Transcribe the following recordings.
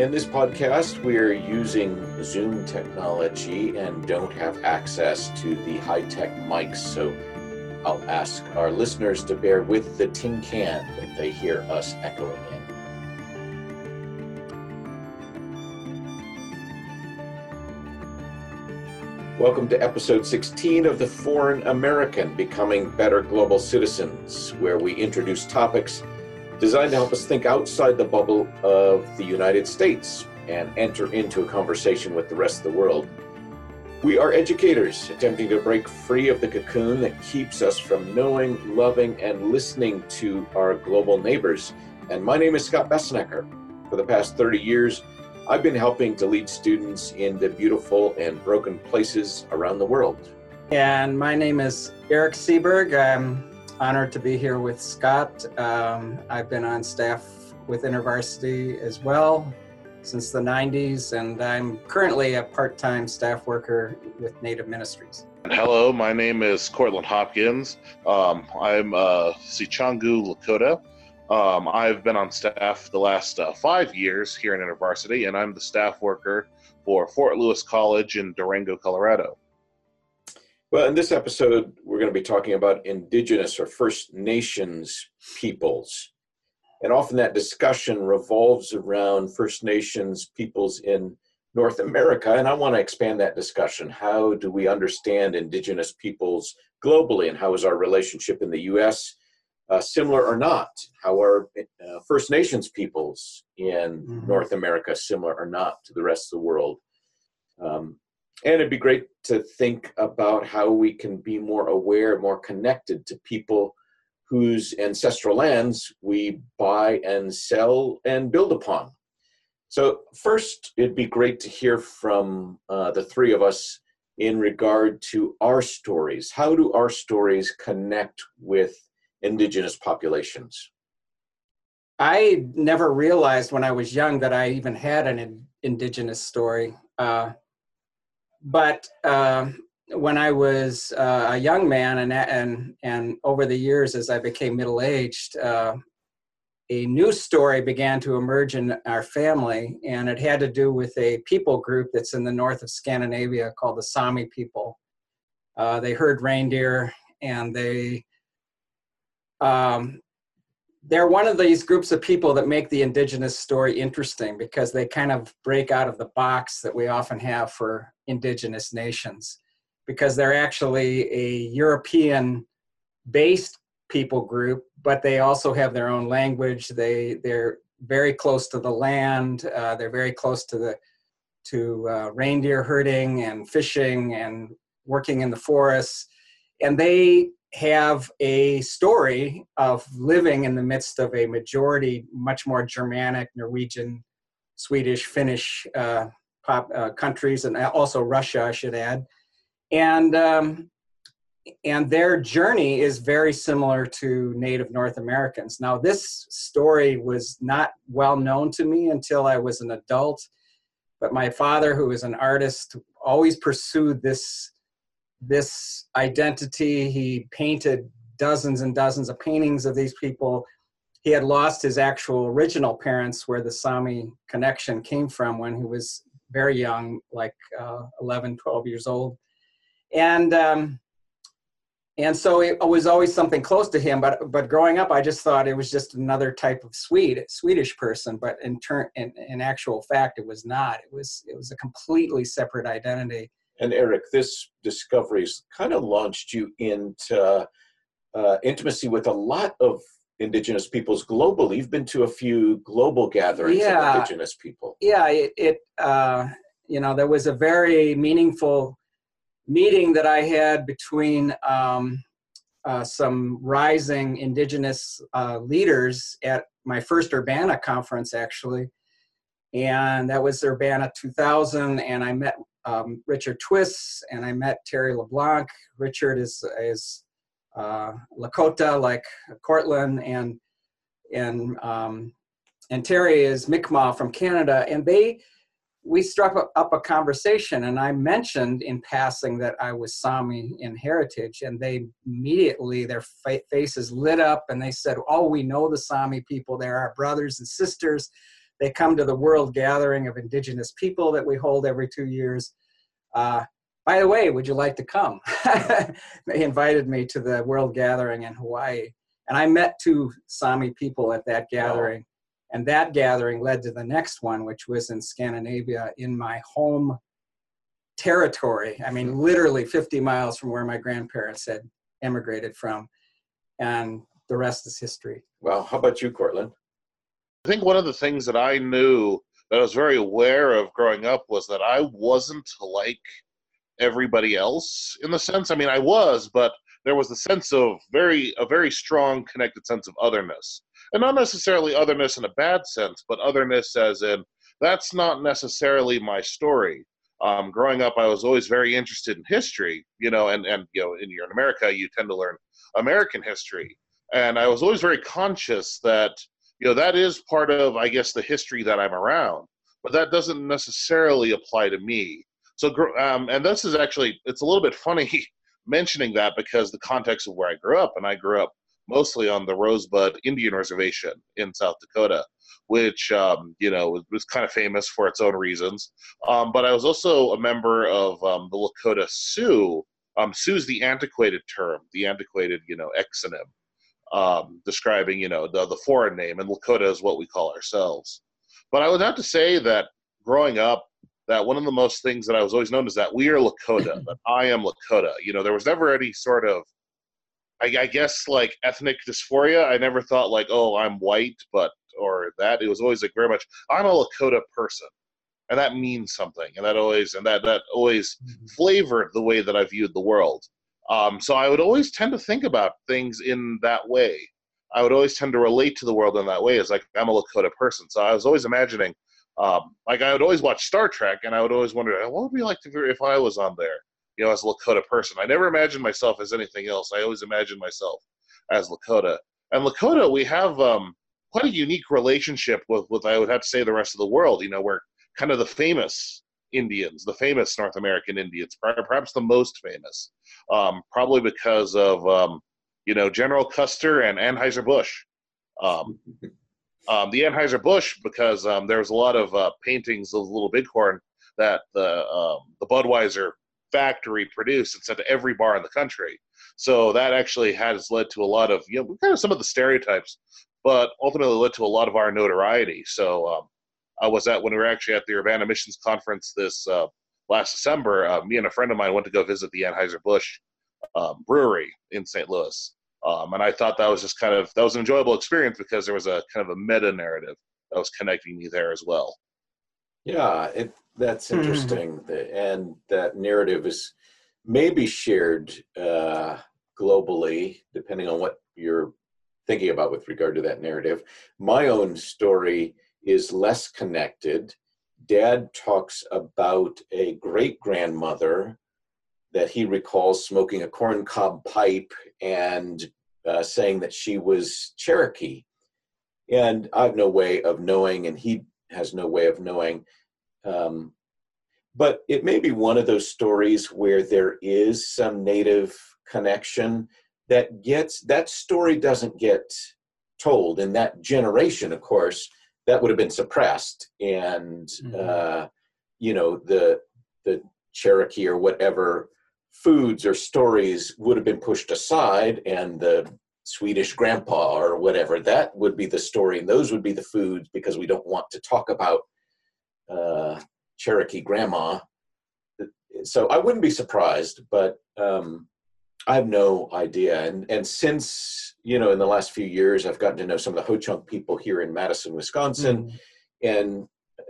In this podcast, we are using Zoom technology and don't have access to the high tech mics, so I'll ask our listeners to bear with the tin can that they hear us echoing in. Welcome to episode 16 of The Foreign American Becoming Better Global Citizens, where we introduce topics designed to help us think outside the bubble of the United States and enter into a conversation with the rest of the world. We are educators attempting to break free of the cocoon that keeps us from knowing, loving, and listening to our global neighbors. And my name is Scott Bessenecker. For the past 30 years, I've been helping to lead students in the beautiful and broken places around the world. And my name is Eric Seberg. I'm honored to be here with Scott. Um, I've been on staff with InterVarsity as well since the 90s, and I'm currently a part time staff worker with Native Ministries. Hello, my name is Cortland Hopkins. Um, I'm uh, Sichangu Lakota. Um, I've been on staff the last uh, five years here in InterVarsity, and I'm the staff worker for Fort Lewis College in Durango, Colorado. Well, in this episode, we're going to be talking about Indigenous or First Nations peoples. And often that discussion revolves around First Nations peoples in North America. And I want to expand that discussion. How do we understand Indigenous peoples globally, and how is our relationship in the US uh, similar or not? How are uh, First Nations peoples in mm-hmm. North America similar or not to the rest of the world? Um, and it'd be great to think about how we can be more aware, more connected to people whose ancestral lands we buy and sell and build upon. So, first, it'd be great to hear from uh, the three of us in regard to our stories. How do our stories connect with Indigenous populations? I never realized when I was young that I even had an Indigenous story. Uh, but uh, when I was uh, a young man, and and and over the years as I became middle aged, uh, a new story began to emerge in our family, and it had to do with a people group that's in the north of Scandinavia called the Sami people. Uh, they herd reindeer, and they um, they're one of these groups of people that make the indigenous story interesting because they kind of break out of the box that we often have for indigenous nations because they're actually a European based people group, but they also have their own language. They they're very close to the land. Uh, they're very close to the to uh, reindeer herding and fishing and working in the forests, and they have a story of living in the midst of a majority, much more Germanic, Norwegian, Swedish, Finnish uh, pop, uh, countries, and also Russia, I should add. And um, and their journey is very similar to Native North Americans. Now, this story was not well known to me until I was an adult, but my father, who is an artist, always pursued this this identity. He painted dozens and dozens of paintings of these people. He had lost his actual original parents, where the Sami connection came from when he was very young, like uh, 11, 12 years old. And um, and so it was always something close to him. But but growing up, I just thought it was just another type of Swede, Swedish person. But in turn, in, in actual fact, it was not. It was it was a completely separate identity. And Eric, this discovery has kind of launched you into uh, intimacy with a lot of indigenous peoples globally. You've been to a few global gatherings yeah, of indigenous people. Yeah, it, it uh, you know, there was a very meaningful meeting that I had between um, uh, some rising indigenous uh, leaders at my first Urbana conference, actually. And that was Urbana 2000, and I met um, Richard Twiss, and I met Terry LeBlanc. Richard is is uh, Lakota, like Cortland, and and um, and Terry is Mi'kmaq from Canada, and they we struck up a conversation, and I mentioned in passing that I was Sami in heritage, and they immediately their faces lit up, and they said, "Oh, we know the Sami people; they're our brothers and sisters." They come to the World Gathering of Indigenous People that we hold every two years. Uh, by the way, would you like to come? they invited me to the World Gathering in Hawaii. And I met two Sami people at that gathering. And that gathering led to the next one, which was in Scandinavia in my home territory. I mean, literally 50 miles from where my grandparents had emigrated from. And the rest is history. Well, how about you, Cortland? I think one of the things that I knew that I was very aware of growing up was that I wasn't like everybody else in the sense. I mean, I was, but there was a sense of very a very strong connected sense of otherness, and not necessarily otherness in a bad sense, but otherness as in that's not necessarily my story. Um, growing up, I was always very interested in history, you know, and and you know, in in America, you tend to learn American history, and I was always very conscious that you know that is part of, I guess, the history that I'm around, but that doesn't necessarily apply to me. So, um, and this is actually it's a little bit funny mentioning that because the context of where I grew up, and I grew up mostly on the Rosebud Indian Reservation in South Dakota, which um, you know was, was, kind of famous for its own reasons. Um, but I was also a member of um, the Lakota Sioux. Um, Sioux is the antiquated term, the antiquated you know exonym, um, describing you know the the foreign name, and Lakota is what we call ourselves. But I would have to say that growing up, that one of the most things that I was always known is that we are Lakota, that I am Lakota. You know, there was never any sort of, I, I, guess, like ethnic dysphoria. I never thought like, oh, I'm white, but or that. It was always like very much, I'm a Lakota person, and that means something, and that always and that that always mm-hmm. flavored the way that I viewed the world. Um, so I would always tend to think about things in that way. I would always tend to relate to the world in that way as like I'm a Lakota person. So I was always imagining um, like I would always watch Star Trek, and I would always wonder what would be like if I was on there, you know, as a Lakota person. I never imagined myself as anything else. I always imagined myself as Lakota. And Lakota, we have um, quite a unique relationship with, with I would have to say the rest of the world. You know, we're kind of the famous Indians, the famous North American Indians, perhaps the most famous, um, probably because of um, you know General Custer and Anheuser Busch. Um, um, the Anheuser Busch because um, there was a lot of uh, paintings of Little Bighorn that the um, the Budweiser factory produced and sent to every bar in the country. So that actually has led to a lot of you know kind of some of the stereotypes, but ultimately led to a lot of our notoriety. So I was at when we were actually at the Urbana Missions Conference this uh, last December. Uh, me and a friend of mine went to go visit the Anheuser Busch um, brewery in St. Louis um, and I thought that was just kind of that was an enjoyable experience because there was a kind of a meta narrative that was connecting me there as well. Yeah, it, that's hmm. interesting, mm-hmm. and that narrative is maybe shared uh, globally, depending on what you're thinking about with regard to that narrative. My own story is less connected. Dad talks about a great grandmother that he recalls smoking a corncob pipe and uh, saying that she was Cherokee. And I have no way of knowing, and he has no way of knowing. Um, but it may be one of those stories where there is some native connection that gets that story doesn't get told in that generation of course that would have been suppressed and mm-hmm. uh, you know the the cherokee or whatever foods or stories would have been pushed aside and the Swedish grandpa or whatever, that would be the story. And those would be the foods because we don't want to talk about uh, Cherokee grandma. So I wouldn't be surprised, but um, I have no idea. And, and since, you know, in the last few years, I've gotten to know some of the Ho Chunk people here in Madison, Wisconsin, mm-hmm. and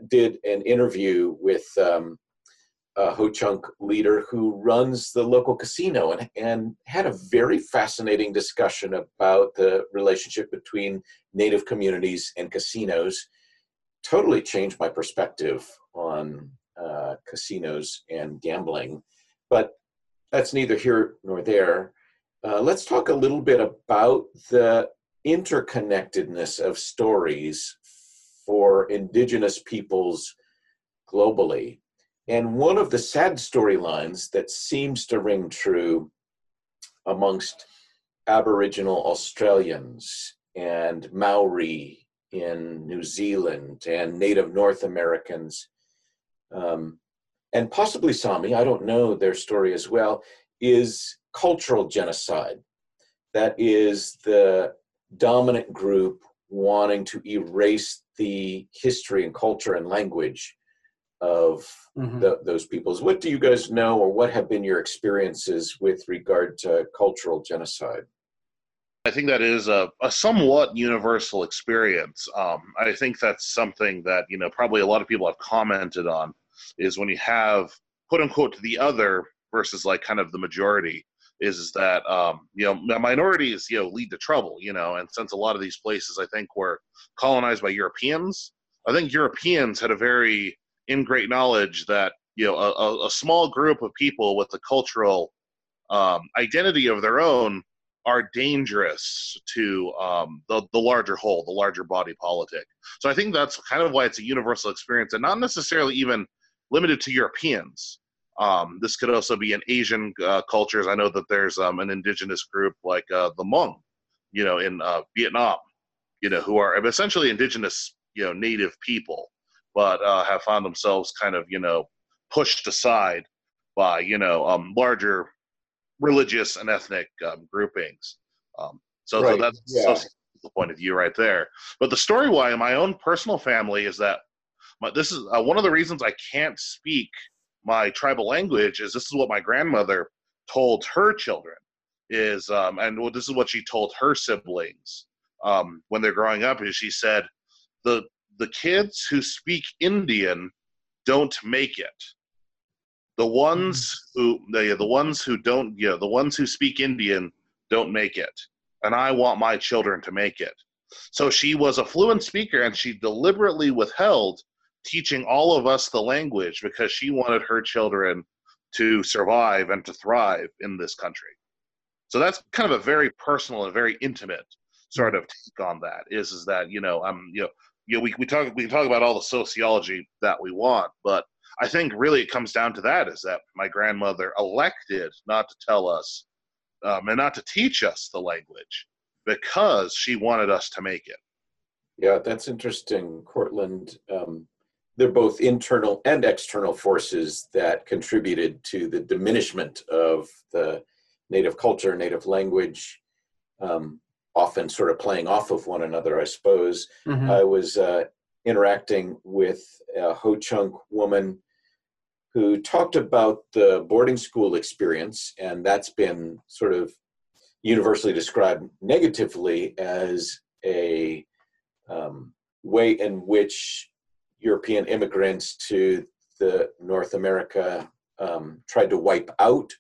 did an interview with um, uh, Ho Chunk leader who runs the local casino and, and had a very fascinating discussion about the relationship between native communities and casinos. Totally changed my perspective on uh, casinos and gambling, but that's neither here nor there. Uh, let's talk a little bit about the interconnectedness of stories for indigenous peoples globally. And one of the sad storylines that seems to ring true amongst Aboriginal Australians and Maori in New Zealand and Native North Americans, um, and possibly Sami, I don't know their story as well, is cultural genocide. That is the dominant group wanting to erase the history and culture and language of Mhm. the, those peoples. What do you guys know, or what have been your experiences with regard to cultural genocide? I think that is a, a somewhat universal experience. Um, I think that's something that you know probably a lot of people have commented on is when you have quote unquote the other versus like kind of the majority is, is that um, you know minorities you know lead to trouble you know and since a lot of these places I think were colonized by Europeans, I think Europeans had a very ingrate knowledge that you know a, a, small group of people with a cultural um, identity of their own are dangerous to um, the, the larger whole, the larger body politic. So I think that's kind of why it's a universal experience and not necessarily even limited to Europeans. Um, this could also be in Asian uh, cultures. I know that there's um, an indigenous group like uh, the Hmong, you know, in uh, Vietnam, you know, who are essentially indigenous, you know, native people, but uh, have found themselves kind of, you know, pushed aside by, you know, um, larger religious and ethnic um, groupings. Um, so, so that's yeah. so the point of view right there. But the story why in my own personal family is that my, this is uh, one of the reasons I can't speak my tribal language is this is what my grandmother told her children is um, and what- this is what she told her siblings um, when they're growing up is she said the the kids who speak Indian don't make it. The ones who the, the ones who don't yeah the ones who speak indian don't make it and i want my children to make it. So she was a fluent speaker and she deliberately withheld teaching all of us the language because she wanted her children to survive and to thrive in this country so that's kind of a very personal and very intimate sort of take on that is is that you know um you know you know, we, we talk we can talk about all the sociology that we want but I think really it comes down to that is that my grandmother elected not to tell us um, and not to teach us the language because she wanted us to make it. Yeah, that's interesting, Cortland. Um, they're both internal and external forces that contributed to the diminishment of the native culture, native language, um, often sort of playing off of one another, I suppose. Mhm. I was uh, interacting with a Ho Chunk woman who talked about the boarding school experience, and that's been sort of universally described negatively as a um, way in which European immigrants to the North America um, tried to wipe out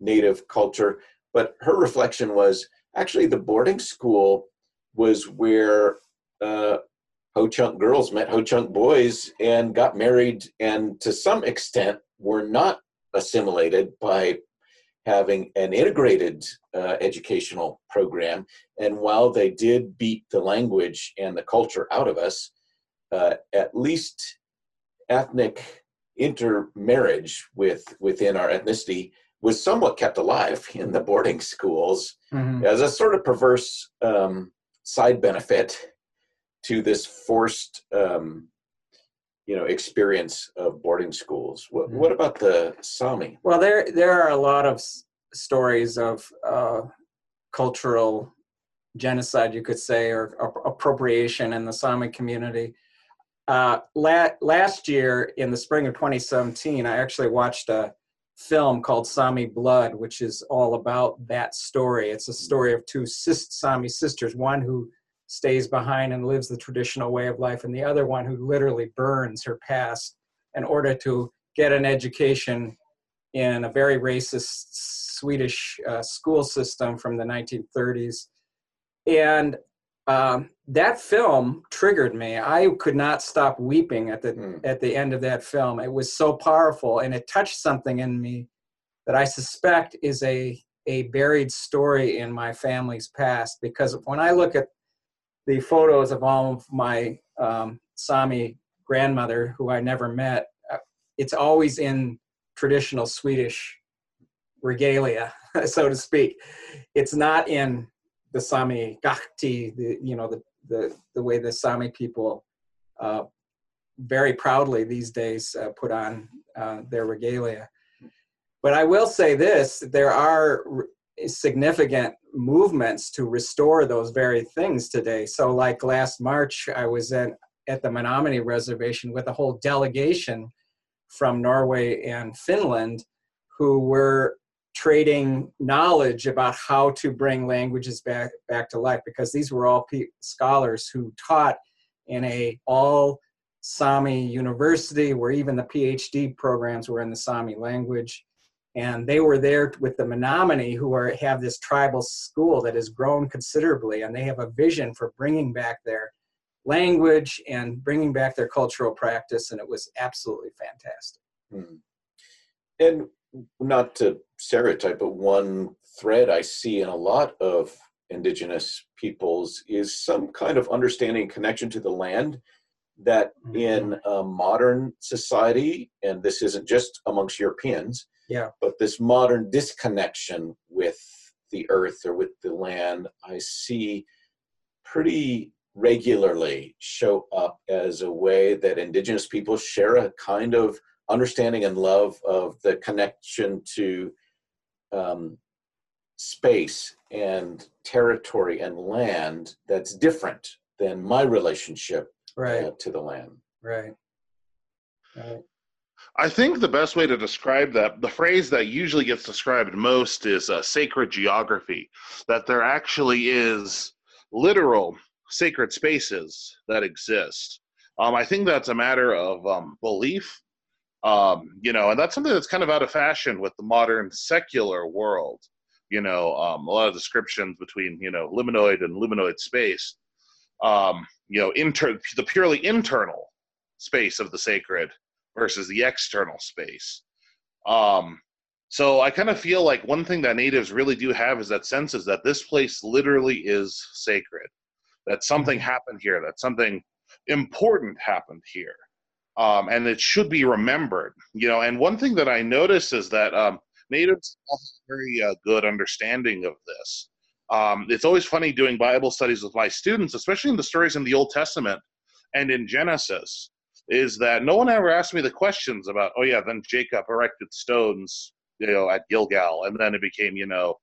native culture. But her reflection was actually the boarding school was where uh, Ho Chunk girls met Ho Chunk boys and got married, and to some extent were not assimilated by having an integrated uh, educational program. And while they did beat the language and the culture out of us, uh, at least ethnic intermarriage with within our ethnicity was somewhat kept alive in the boarding schools Mhm. as a sort of perverse um, side benefit to this forced um, you know experience of boarding schools what, Mhm. what about the sami Well, there there are a lot of s- stories of uh, cultural genocide, you could say, or ap- appropriation in the Sami community. Uh, la- last year, in the spring of 2017, I actually watched a film called Sami Blood, which is all about that story. It's a story of two sis- Sami sisters, one who stays behind and lives the traditional way of life, and the other one who literally burns her past in order to get an education in a very racist Swedish uh, school system from the 1930s. And um, that film triggered me. I could not stop weeping at the Hmm. at the end of that film. It was so powerful, and it touched something in me that I suspect is a a buried story in my family's past. Because when I look at the photos of all of my um, Sami grandmother, who I never met, uh, it's always in traditional Swedish regalia, so to speak. It's not in the Sami gákti, the you know the the the way the Sami people uh, very proudly these days uh, put on uh, their regalia. But I will say this: there are significant movements to restore those very things today. So, like last March, I was in, at the Menominee Reservation with a whole delegation from Norway and Finland who were trading knowledge about how to bring languages back back to life because these were all scholars who taught in a all Sami university where even the PhD programs were in the Sami language and they were there with the Menominee who are have this tribal school that has grown considerably and they have a vision for bringing back their language and bringing back their cultural practice and it was absolutely fantastic hmm. and not to stereotype but one thread i see in a lot of indigenous peoples is some kind of understanding connection to the land that mm-hmm. in a modern society and this isn't just amongst europeans yeah but this modern disconnection with the earth or with the land i see pretty regularly show up as a way that indigenous people share a kind of understanding and love of the connection to um, space and territory and land that's different than my relationship right. uh, to the land. Right. Right. I think the best way to describe that, the phrase that usually gets described most is uh, sacred geography, that there actually is literal sacred spaces that exist. Um, I think that's a matter of um, belief, um, you know, and that's something that's kind of out of fashion with the modern secular world. You know, um, a lot of descriptions between you know luminoid and luminoid space. Um, you know, inter- the purely internal space of the sacred versus the external space. Um, so I kind of feel like one thing that natives really do have is that sense is that this place literally is sacred that something mm-hmm. happened here, that something important happened here. Um, and it should be remembered, you know. And one thing that I notice is that um, natives have a very uh, good understanding of this. Um, it's always funny doing Bible studies with my students, especially in the stories in the Old Testament and in Genesis, is that no one ever asked me the questions about, oh yeah, then Jacob erected stones, you know, at Gilgal, and then it became, you know,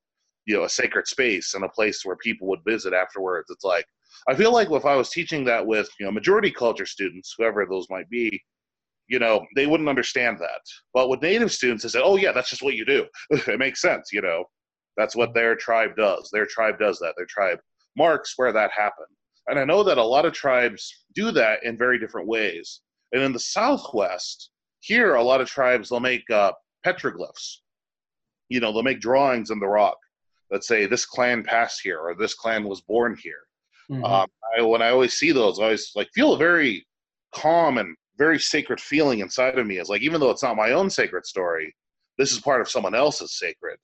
you know, a sacred space and a place where people would visit afterwards. It's like, I feel like if I was teaching that with you know majority culture students, whoever those might be, you know, they wouldn't understand that. But with native students, they said, "Oh yeah, that's just what you do. it makes sense." You know, that's what their tribe does. Their tribe does that. Their tribe marks where that happened. And I know that a lot of tribes do that in very different ways. And in the Southwest, here a lot of tribes they'll make uh, petroglyphs. You know, they'll make drawings in the rock that say this clan passed here or this clan was born here Mm-hmm. Um, I, when I always see those, I always like feel a very calm and very sacred feeling inside of me. It's like even though it's not my own sacred story, this is part of someone else's sacred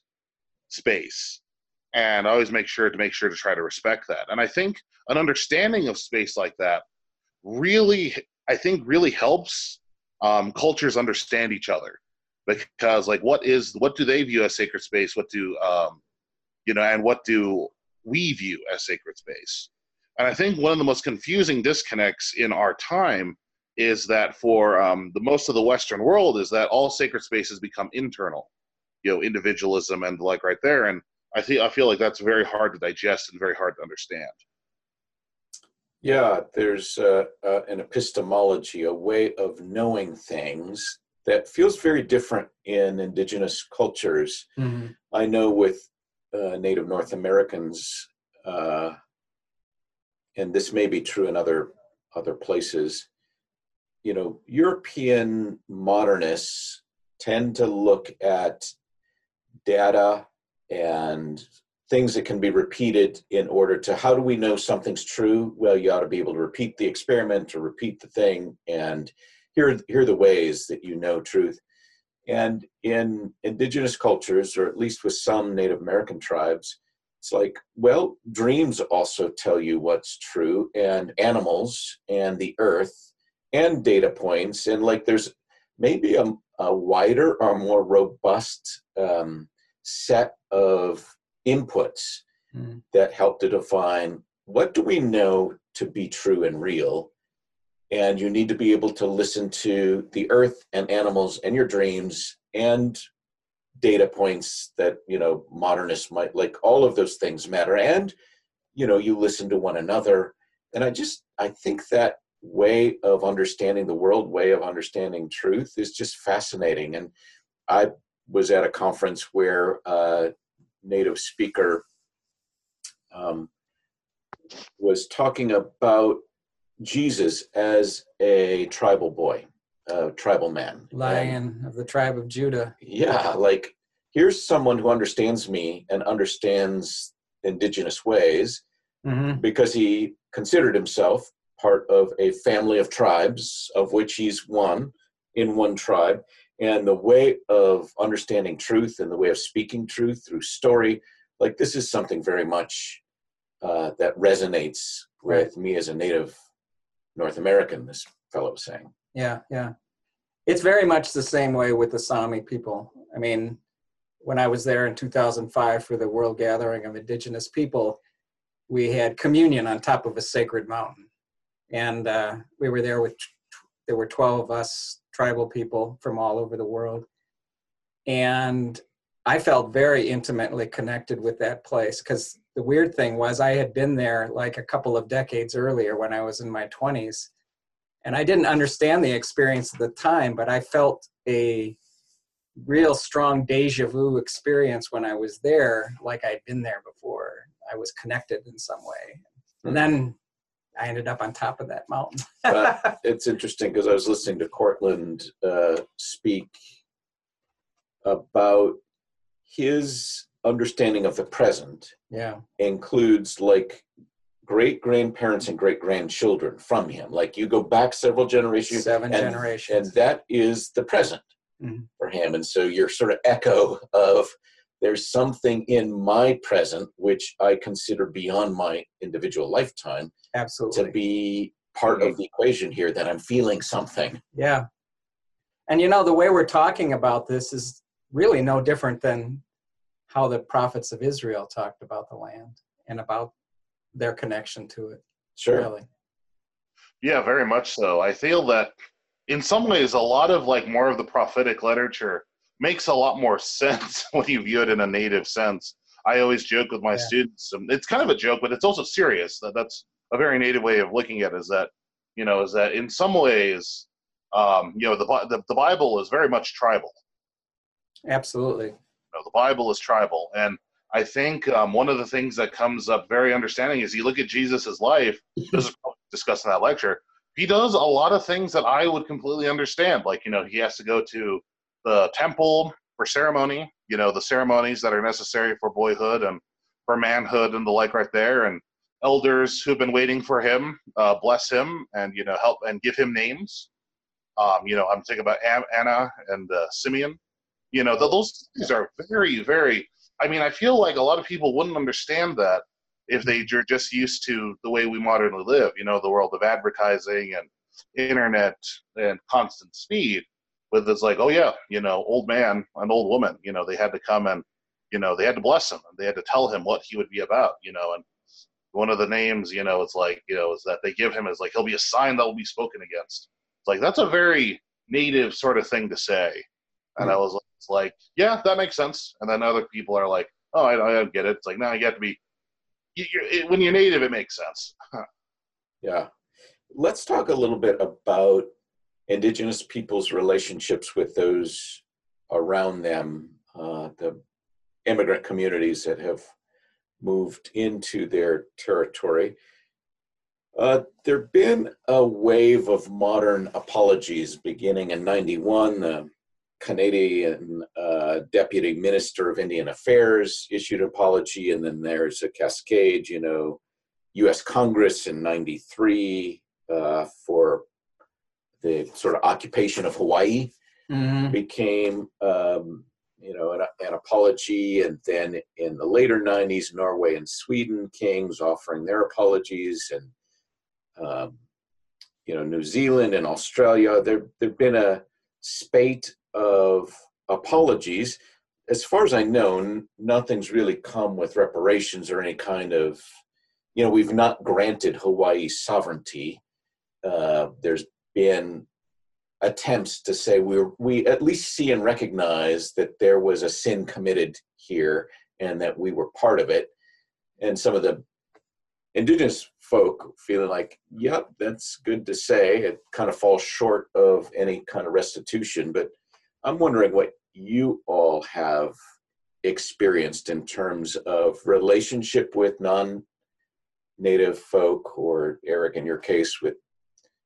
space, and I always make sure to make sure to try to respect that. And I think an understanding of space like that really, I think, really helps um, cultures understand each other because like what is what do they view as sacred space what do um, you know and what do we view as sacred space and I think one of the most confusing disconnects in our time is that for um, the most of the Western world is that all sacred spaces become internal, you know, individualism and like right there. And I think I feel like that's very hard to digest and very hard to understand. Yeah, there's uh, uh, an epistemology, a way of knowing things that feels very different in indigenous cultures. Mm-hmm. I know with uh, Native North Americans, uh, and this may be true in other other places you know european modernists tend to look at data and things that can be repeated in order to how do we know something's true? Well you ought to be able to repeat the experiment or repeat the thing and here, here are the ways that you know truth. And in indigenous cultures or at least with some native american tribes it's like, well, dreams also tell you what's true, and animals, and the earth, and data points, and like there's maybe a, a wider or more robust um, set of inputs mm. that help to define what do we know to be true and real. And you need to be able to listen to the earth and animals and your dreams and data points that, you know, modernists might like. All of those things matter. And, you know, you listen to one another. And I just, I think that way of understanding the world, way of understanding truth is just fascinating. And I was at a conference where a native speaker um, was talking about Jesus as a tribal boy, a tribal man. Lion and, of the tribe of Judah. Yeah, like here's someone who understands me and understands indigenous ways mm-hmm. because he considered himself part of a family of tribes, of which he's one in one tribe. And the way of understanding truth and the way of speaking truth through story, like this is something very much uh, that resonates with right. me as a native North American, this fellow was saying. Yeah, yeah. It's very much the same way with the Sami people. I mean, when I was there in 2005 for the World Gathering of Indigenous People, we had communion on top of a sacred mountain and uh, we were there with there were 12 of us tribal people from all over the world and i felt very intimately connected with that place because the weird thing was i had been there like a couple of decades earlier when i was in my 20s and i didn't understand the experience at the time but i felt a real strong deja vu experience when i was there like i'd been there before i was connected in some way and then I ended up on top of that mountain. but it's interesting because I was listening to Cortland uh, speak about his understanding of the present. Yeah, includes like great grandparents and great grandchildren from him. Like you go back several generations, seven and, generations, and that is the present mm-hmm. for him. And so you're sort of echo of there's something in my present which I consider beyond my individual lifetime absolutely to be part of the equation here that I'm feeling something. Yeah. And you know, the way we're talking about this is really no different than how the prophets of Israel talked about the land and about their connection to it. Sure. Really. Yeah, very much so. I feel that in some ways, a lot of like more of the prophetic literature makes a lot more sense when you view it in a native sense. I always joke with my yeah. students, and it's kind of a joke, but it's also serious. That that's a very native way of looking at it, is that you know is that in some ways um, you know the, the, the bible is very much tribal absolutely you know, the bible is tribal and i think um, one of the things that comes up very understanding is you look at jesus' life this is discussed in that lecture he does a lot of things that i would completely understand like you know he has to go to the temple for ceremony you know the ceremonies that are necessary for boyhood and for manhood and the like right there and elders who've been waiting for him uh, bless him and you know help and give him names. Um, you know, I'm thinking about Anna and uh, Simeon. You know, those things are very, very. I mean, I feel like a lot of people wouldn't understand that if they are just used to the way we modernly live. You know, the world of advertising and internet and constant speed. With it's like, oh yeah, you know, old man and old woman. You know, they had to come and you know they had to bless him and they had to tell him what he would be about. You know, and one of the names, you know, it's like, you know, is that they give him is like he'll be a sign that will be spoken against. It's like that's a very native sort of thing to say. And. I was it's like, yeah, that makes sense. And then other people are like, oh, I, I don't get it. It's like, no, you have to be. You, it, when you're native, it makes sense. yeah, let's talk a little bit about indigenous people's relationships with those around them, uh, the immigrant communities that have moved into their territory. Uh, there have been a wave of modern apologies beginning in 91. The Canadian uh, Deputy Minister of Indian Affairs issued an apology, and then there's a cascade, you know, US Congress in 93 uh, for the sort of occupation of Hawaii mm-hmm. became um, you know, an, an, apology. And then in the later 90s, Norway and Sweden kings offering their apologies. And, um, you know, New Zealand and Australia, there have been a spate of apologies. As far as I know, nothing's really come with reparations or any kind of you know, we've not granted Hawaii sovereignty. Uh, there's been attempts to say we we at least see and recognize that there was a sin committed here and that we were part of it. And some of the indigenous folk feeling like, yep, that's good to say. It kind of falls short of any kind of restitution. But I'm wondering what you all have experienced in terms of relationship with non native folk or eric in your case with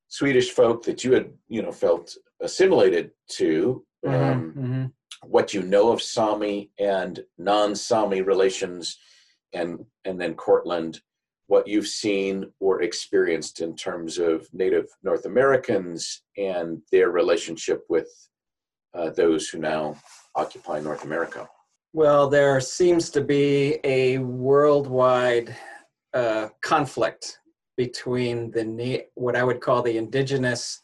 swedish folk that you had you know felt assimilated to Mhm, um, mhm. what you know of Sami and non-Sami relations, and and then Cortland, what you've seen or experienced in terms of Native North Americans and their relationship with uh, those who now occupy North America. Well, there seems to be a worldwide uh, conflict between the what I would call the indigenous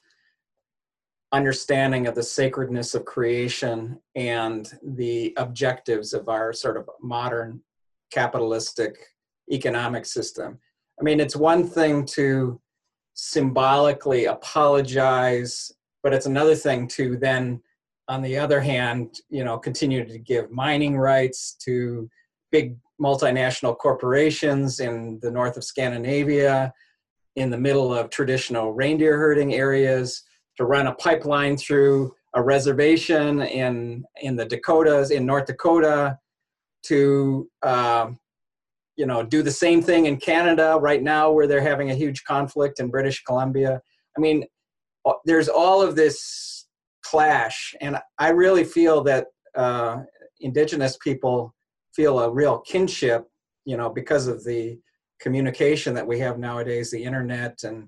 understanding of the sacredness of creation and the objectives of our sort of modern capitalistic economic system. I mean, it's one thing to symbolically apologize, but it's another thing to then on the other hand, you know, continue to give mining rights to big multinational corporations in the north of Scandinavia, in the middle of traditional reindeer herding areas, to run a pipeline through a reservation in in the Dakotas, in North Dakota, to um, you know do the same thing in Canada right now, where they're having a huge conflict in British Columbia. I mean, there's all of this clash, and I really feel that uh, Indigenous people feel a real kinship, you know, because of the communication that we have nowadays, the internet and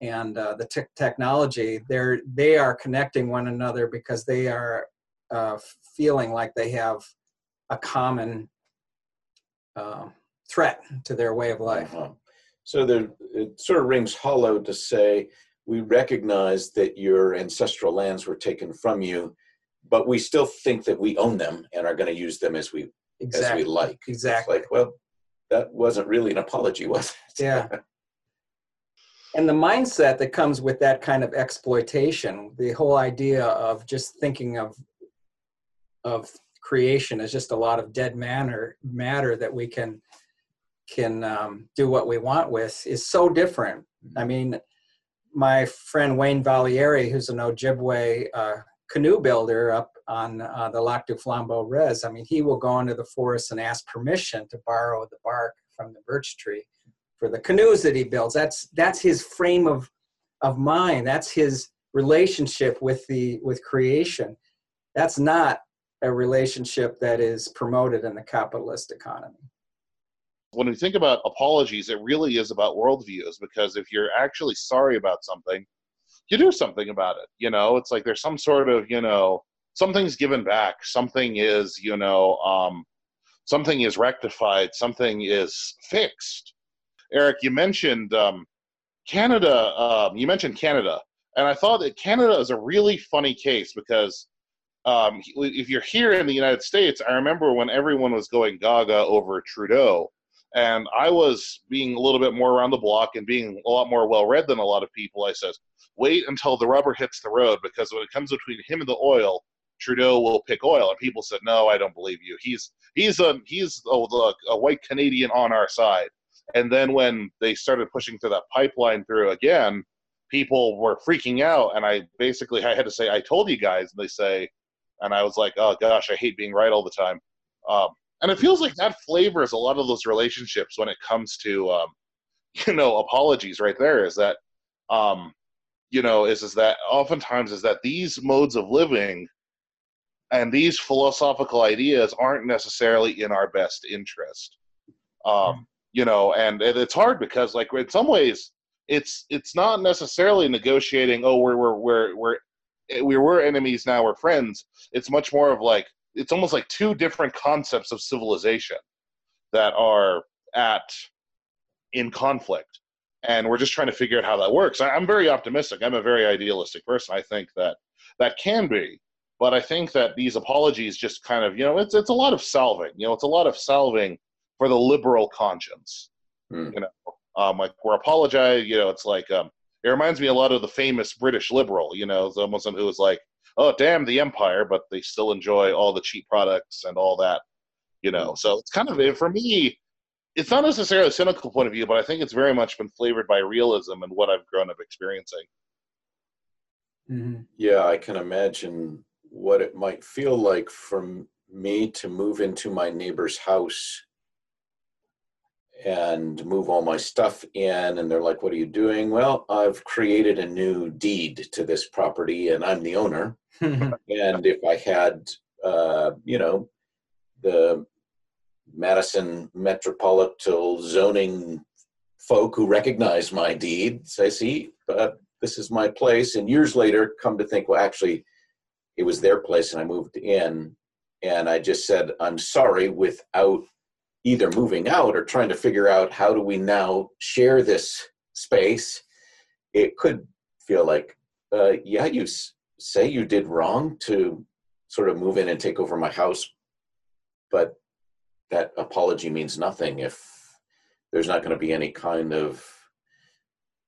and uh, the te- technology. They're they are connecting one another because they are uh, feeling like they have a common uh, threat to their way of life. Uh-huh. So there, it sort of rings hollow to say we recognize that your ancestral lands were taken from you, but we still think that we own them and are going to use them as we as we like. It's Exactly. like, well, that wasn't really an apology, was it? Yeah. and the mindset that comes with that kind of exploitation the whole idea of just thinking of of creation as just a lot of dead matter matter that we can can um, do what we want with is so different i mean my friend wayne valliere who's an ojibwe uh, canoe builder up on uh, the lac du flambeau res i mean he will go into the forest and ask permission to borrow the bark from the birch tree for the canoes that he builds. That's that's his frame of of mind. That's his relationship with the with creation. That's not a relationship that is promoted in the capitalist economy. When we think about apologies, it really is about worldviews because if you're actually sorry about something, you do something about it. You know, it's like there's some sort of, you know, something's given back, something is, you know, um, something is rectified, something is fixed. Eric, you mentioned um, Canada. Um, you mentioned Canada, and I thought that Canada is a really funny case because um, if you're here in the United States, I remember when everyone was going gaga over Trudeau, and I was being a little bit more around the block and being a lot more well read than a lot of people. I says, wait until the rubber hits the road because when it comes between him and the oil, Trudeau will pick oil. And people said, no, I don't believe you. He's he's a he's a, a white Canadian on our side. And then when they started pushing through that pipeline through again, people were freaking out. And I basically I had to say, I told you guys. And they say, and I was like, oh gosh, I hate being right all the time. Um, and it feels like that flavors a lot of those relationships when it comes to, um, you know, apologies. Right there is that, um, you know, is is that oftentimes is that these modes of living and these philosophical ideas aren't necessarily in our best interest. Um, you know, and it, it's hard because, like, in some ways, it's it's not necessarily negotiating. Oh, we're we're we're we're we were enemies now we're friends it's much more of like it's almost like two different concepts of civilization that are at in conflict and we're just trying to figure out how that works I, i'm very optimistic i'm a very idealistic person i think that that can be but i think that these apologies just kind of you know it's it's a lot of salving you know it's a lot of salving for the liberal conscience Hmm. You know, um, like we're apologize. You know, it's like um, it reminds me a lot of the famous British liberal. You know, someone who was like, "Oh, damn the empire," but they still enjoy all the cheap products and all that. You know, so it's kind of for me. It's not necessarily a cynical point of view, but I think it's very much been flavored by realism and what I've grown up experiencing. hmm Yeah, I can imagine what it might feel like for me to move into my neighbor's house and move all my stuff in. And they're like, What are you doing? Well, I've created a new deed to this property and I'm the owner. And if I had, uh, you know, the Madison Metropolitan zoning folk who recognize my deed say, see, uh, this is my place. And years later, come to think, well, actually, it was their place and I moved in. And I just said, I'm sorry, without either moving out or trying to figure out how do we now share this space. It could feel like, uh, yeah, you s- say you did wrong to sort of move in and take over my house, but that apology means nothing if there's not going to be any kind of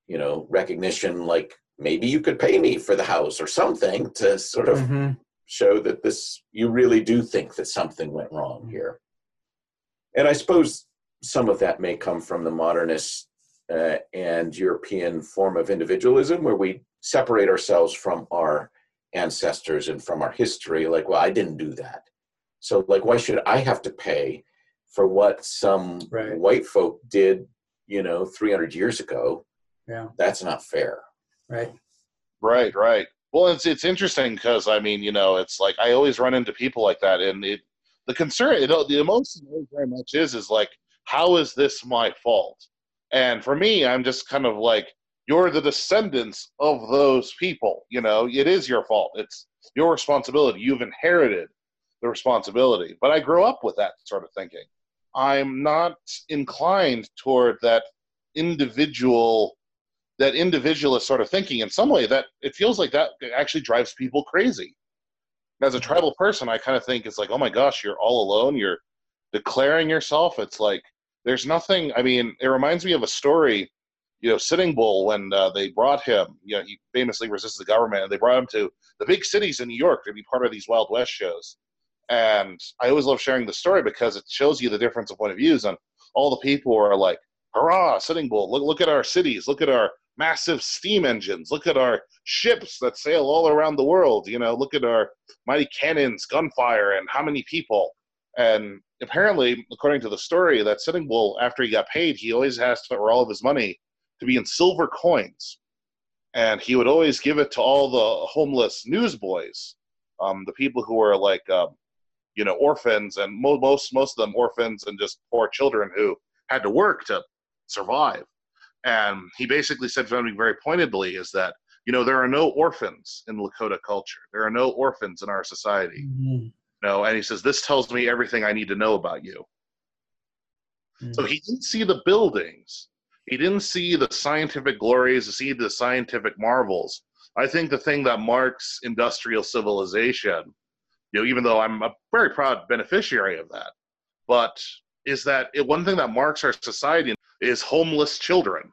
you know recognition like maybe you could pay me for the house or something to sort of hmm show that this you really do think that something went wrong here and i suppose some of that may come from the modernist uh, and european form of individualism where we separate ourselves from our ancestors and from our history like well i didn't do that so like why should i have to pay for what some Right. white folk did you know 300 years ago Yeah. that's not fair Right. Right, right. Well, it's it's interesting because I mean, you know, it's like I always run into people like that, and it the concern, you know, the emotion very much is is like, how is this my fault? And for me, I'm just kind of like, you're the descendants of those people. You know, it is your fault. It's your responsibility. You've inherited the responsibility. But I grew up with that sort of thinking. I'm not inclined toward that individual that individualist sort of thinking in some way that it feels like that actually drives people crazy as a tribal person i kind of think it's like oh my gosh you're all alone you're declaring yourself. It's like there's nothing i mean it reminds me of a story you know sitting bull when uh, they brought him you know he famously resisted the government and they brought him to the big cities in new york to be part of these wild west shows. And i always love sharing the story because it shows you the difference of point of views and all the people are like hurrah sitting bull look, look at our cities look at our massive steam engines. Look at our ships that sail all around the world. You know, look at our mighty cannons, gunfire, and how many people. And apparently, according to the story, that Sitting Bull, after he got paid, he always asked for all of his money to be in silver coins. And he would always give it to all the homeless newsboys, um, the people who were like, um, you know, orphans, and mo- most most of them orphans and just poor children who had to work to survive. And he basically said something very pointedly is that, you know, there are no orphans in Lakota culture. There are no orphans in our society. Mhm. You know, and he says, this tells me everything I need to know about you. So Mhm. he didn't see the buildings. He didn't see the scientific glories, see the scientific marvels. I think the thing that marks industrial civilization, you know, even though I'm a very proud beneficiary of that, but is that it, one thing that marks our society is homeless children.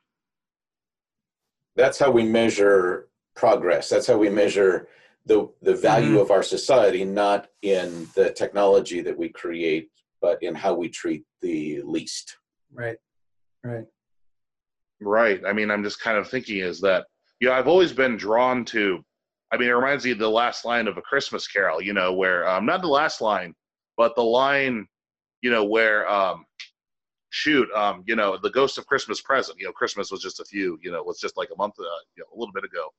That's how we measure progress that's how we measure the the value Mhm. of our society not in the technology that we create but in how we treat the least Right. Right. Right. I mean, I'm just kind of thinking is that, you know, I've always been drawn to, I mean, it reminds me of the last line of A Christmas Carol, you know, where, um, not the last line, but the line, you know, where, um, shoot, um, you know, the ghost of Christmas present, you know, Christmas was just a few, you know, it was just like a month, uh, you know, a little bit ago.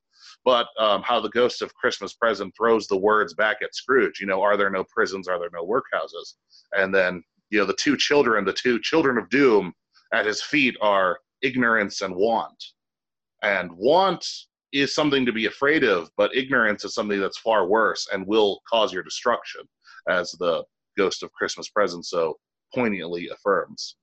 But um, how the ghost of Christmas present throws the words back at Scrooge, you know, are there no prisons? Are there no workhouses? And then, you know, the two children, the two children of doom at his feet are ignorance and want. And want is something to be afraid of, but ignorance is something that's far worse and will cause your destruction, as the ghost of Christmas present so poignantly affirms.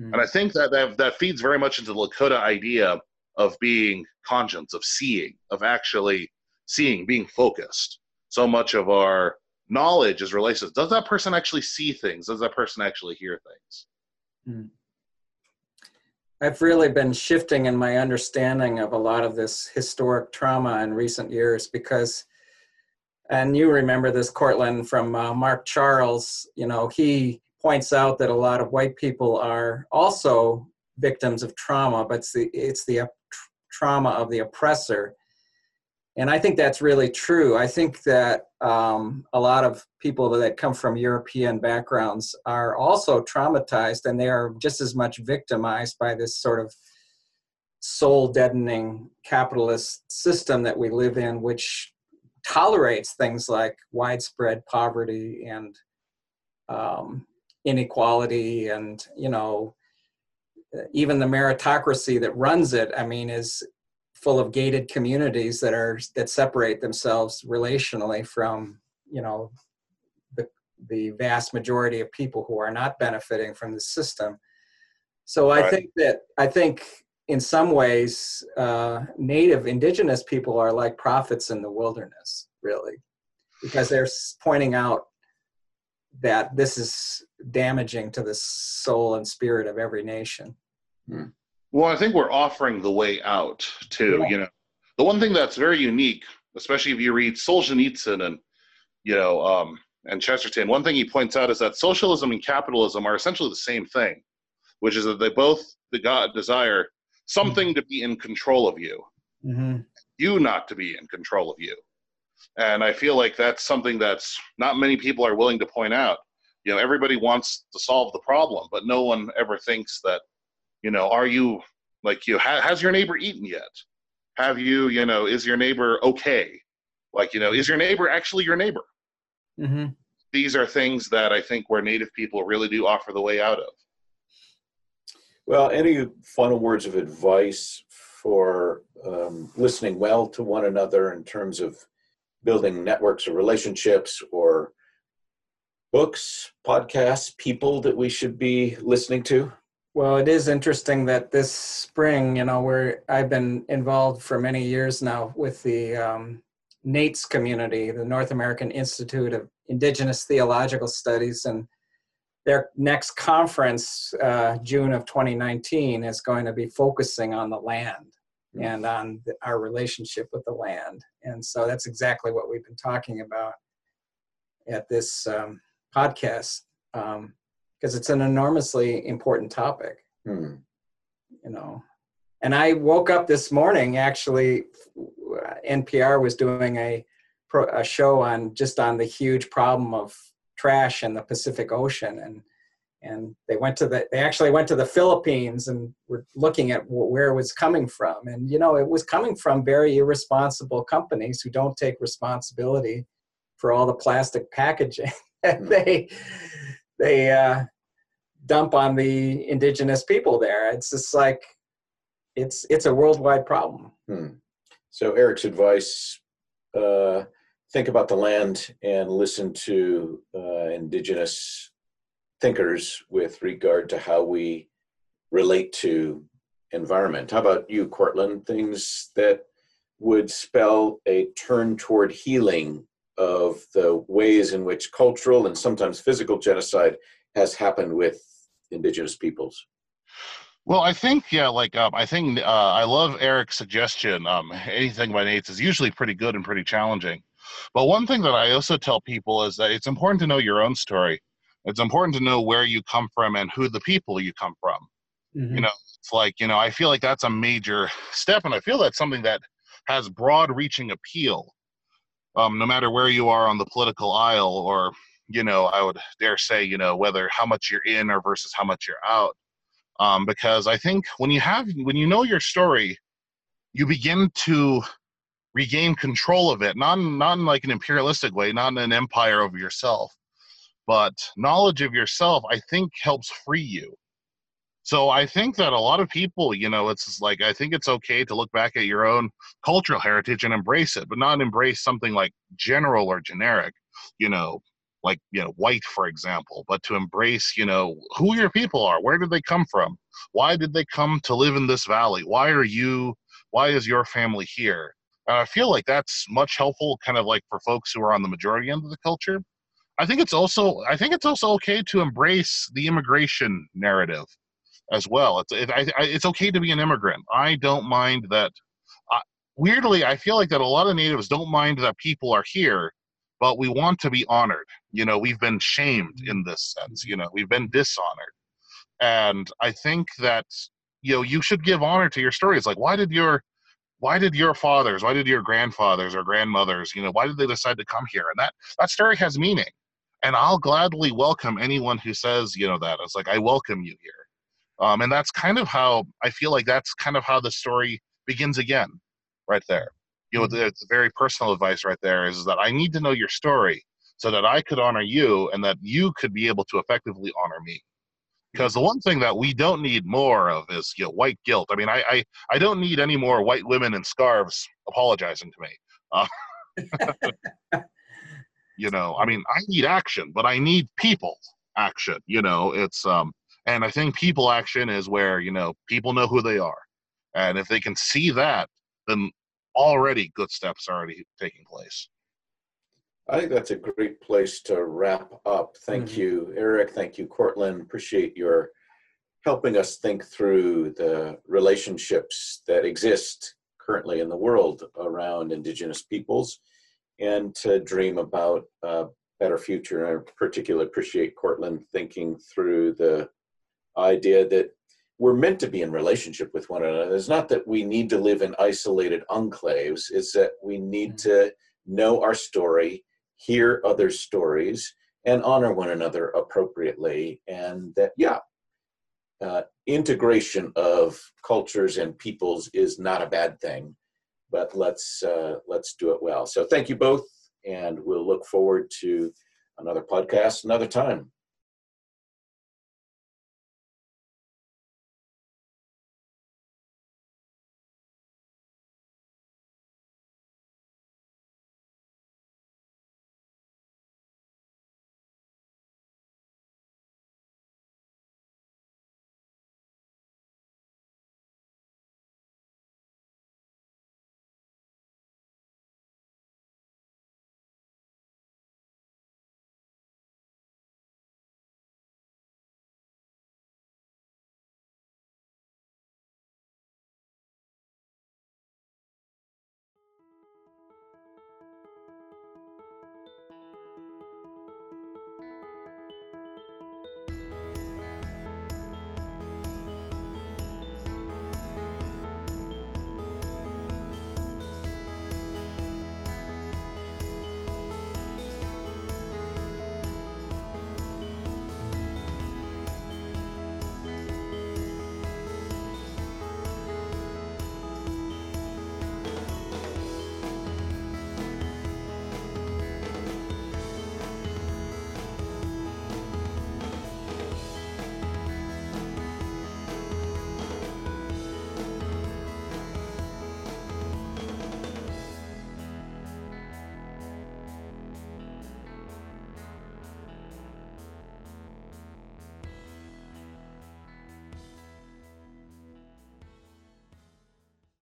Mhm. And I think that, that that feeds very much into the Lakota idea of being conscious, of seeing, of actually seeing, being focused. So much of our knowledge is related. Does that person actually see things? Does that person actually hear things? I've really been shifting in my understanding of a lot of this historic trauma in recent years because, and you remember this, Cortland, from uh, Mark Charles, you know, he points out that a lot of white people are also victims of trauma, but it's the, it's the trauma of the oppressor and I think that's really true. I think that um, a lot of people that come from European backgrounds are also traumatized, and they are just as much victimized by this sort of soul deadening capitalist system that we live in, which tolerates things like widespread poverty and um, inequality, and you know, even the meritocracy that runs it. I mean, is full of gated communities that are that separate themselves relationally from you know the the vast majority of people who are not benefiting from the system so i think that i think in some ways uh, native indigenous people are like prophets in the wilderness really because they're pointing out that this is damaging to the soul and spirit of every nation hmm. Well, I think we're offering the way out too. Yeah. You know, the one thing that's very unique, especially if you read Solzhenitsyn and you know um, and Chesterton, one thing he points out is that socialism and capitalism are essentially the same thing, which is that they both the God desire something mm-hmm. to be in control of you, mm-hmm. you not to be in control of you. And I feel like that's something that's not many people are willing to point out. You know, everybody wants to solve the problem, but no one ever thinks that you know are you like you ha- has your neighbor eaten yet? Have you you know is your neighbor okay? Like you know is your neighbor actually your neighbor? Mm-hmm. these are things that i think where native people really do offer the way out of. Well any final words of advice for um, listening well to one another in terms of building networks of relationships or books podcasts people that we should be listening to well, it is interesting that this spring, you know, where I've been involved for many years now with the um, NAIITS community, the North American Institute of Indigenous Theological Studies, and their next conference, uh, June of 2019, is going to be focusing on the land mm. and on the, our relationship with the land. And so that's exactly what we've been talking about at this um, podcast. Um, because it's an enormously important topic. Hmm. You know, and I woke up this morning actually. NPR was doing a a show on just on the huge problem of trash in the Pacific Ocean, and and they went to the they actually went to the Philippines and were looking at where it was coming from, and you know it was coming from very irresponsible companies who don't take responsibility for all the plastic packaging hmm. they they uh, dump on the indigenous people there. It's just like it's it's a worldwide problem. Hmm. So Eric's advice: uh, think about the land and listen to uh, indigenous thinkers with regard to how we relate to environment. How about you, Cortland? Things that would spell a turn toward healing of the ways in which cultural and sometimes physical genocide has happened with indigenous peoples? Well, I think yeah, like um, I think uh, I love Eric's suggestion. Um, anything by NAIITS is usually pretty good and pretty challenging. But one thing that I also tell people is that it's important to know your own story. It's important to know where you come from and who the people you come from. Mm-hmm. You know, it's like you know I feel like that's a major step, and I feel that's something that has broad-reaching appeal. Um, no matter where you are on the political aisle or you know, I would dare say, you know, whether how much you're in or versus how much you're out. Um, because I think when you have, when you know your story, you begin to regain control of it, not, not in like an imperialistic way, not in an empire over yourself, but knowledge of yourself, I think helps free you. So I think that a lot of people, you know, it's like I think it's okay to look back at your own cultural heritage and embrace it, but not embrace something like general or generic. You know, like you know white for example but to embrace you know who your people are where did they come from why did they come to live in this valley why are you why is your family here and i feel like that's much helpful kind of like for folks who are on the majority end of the culture i think it's also i think it's also okay to embrace the immigration narrative as well. It's it, I, I, it's okay to be an immigrant. I don't mind that. Uh, weirdly, I feel like that a lot of natives don't mind that people are here, but we want to be honored. You know, we've been shamed in this sense. You know, we've been dishonored, and I think that you know you should give honor to your stories. Like, why did your why did your fathers, why did your grandfathers or grandmothers, you know, why did they decide to come here? And that that story has meaning. And I'll gladly welcome anyone who says, you know, that. It's like I welcome you here. Um, and that's kind of how I feel like that's kind of how the story begins again, right there. You know, it's very personal advice right there is that I need to know your story so that I could honor you and that you could be able to effectively honor me. Because the one thing that we don't need more of is you know white guilt. I mean, I I, I don't need any more white women in scarves apologizing to me. Uh, you know, I mean, I need action, but I need people action. You know, it's um, and I think people action is where you know people know who they are, and if they can see that, then already good steps are already taking place. I think that's a great place to wrap up. Thank mm-hmm. you, Eric. Thank you, Cortland. Appreciate your helping us think through the relationships that exist currently in the world around Indigenous peoples and to dream about a better future. And I particularly appreciate Cortland thinking through the idea that we're meant to be in relationship with one another. It's not that we need to live in isolated enclaves, it's that we need mm-hmm. to know our story hear other stories, and honor one another appropriately. And that, yeah, uh, integration of cultures and peoples is not a bad thing, but let's uh, let's do it well. So thank you both, and we'll look forward to another podcast another time.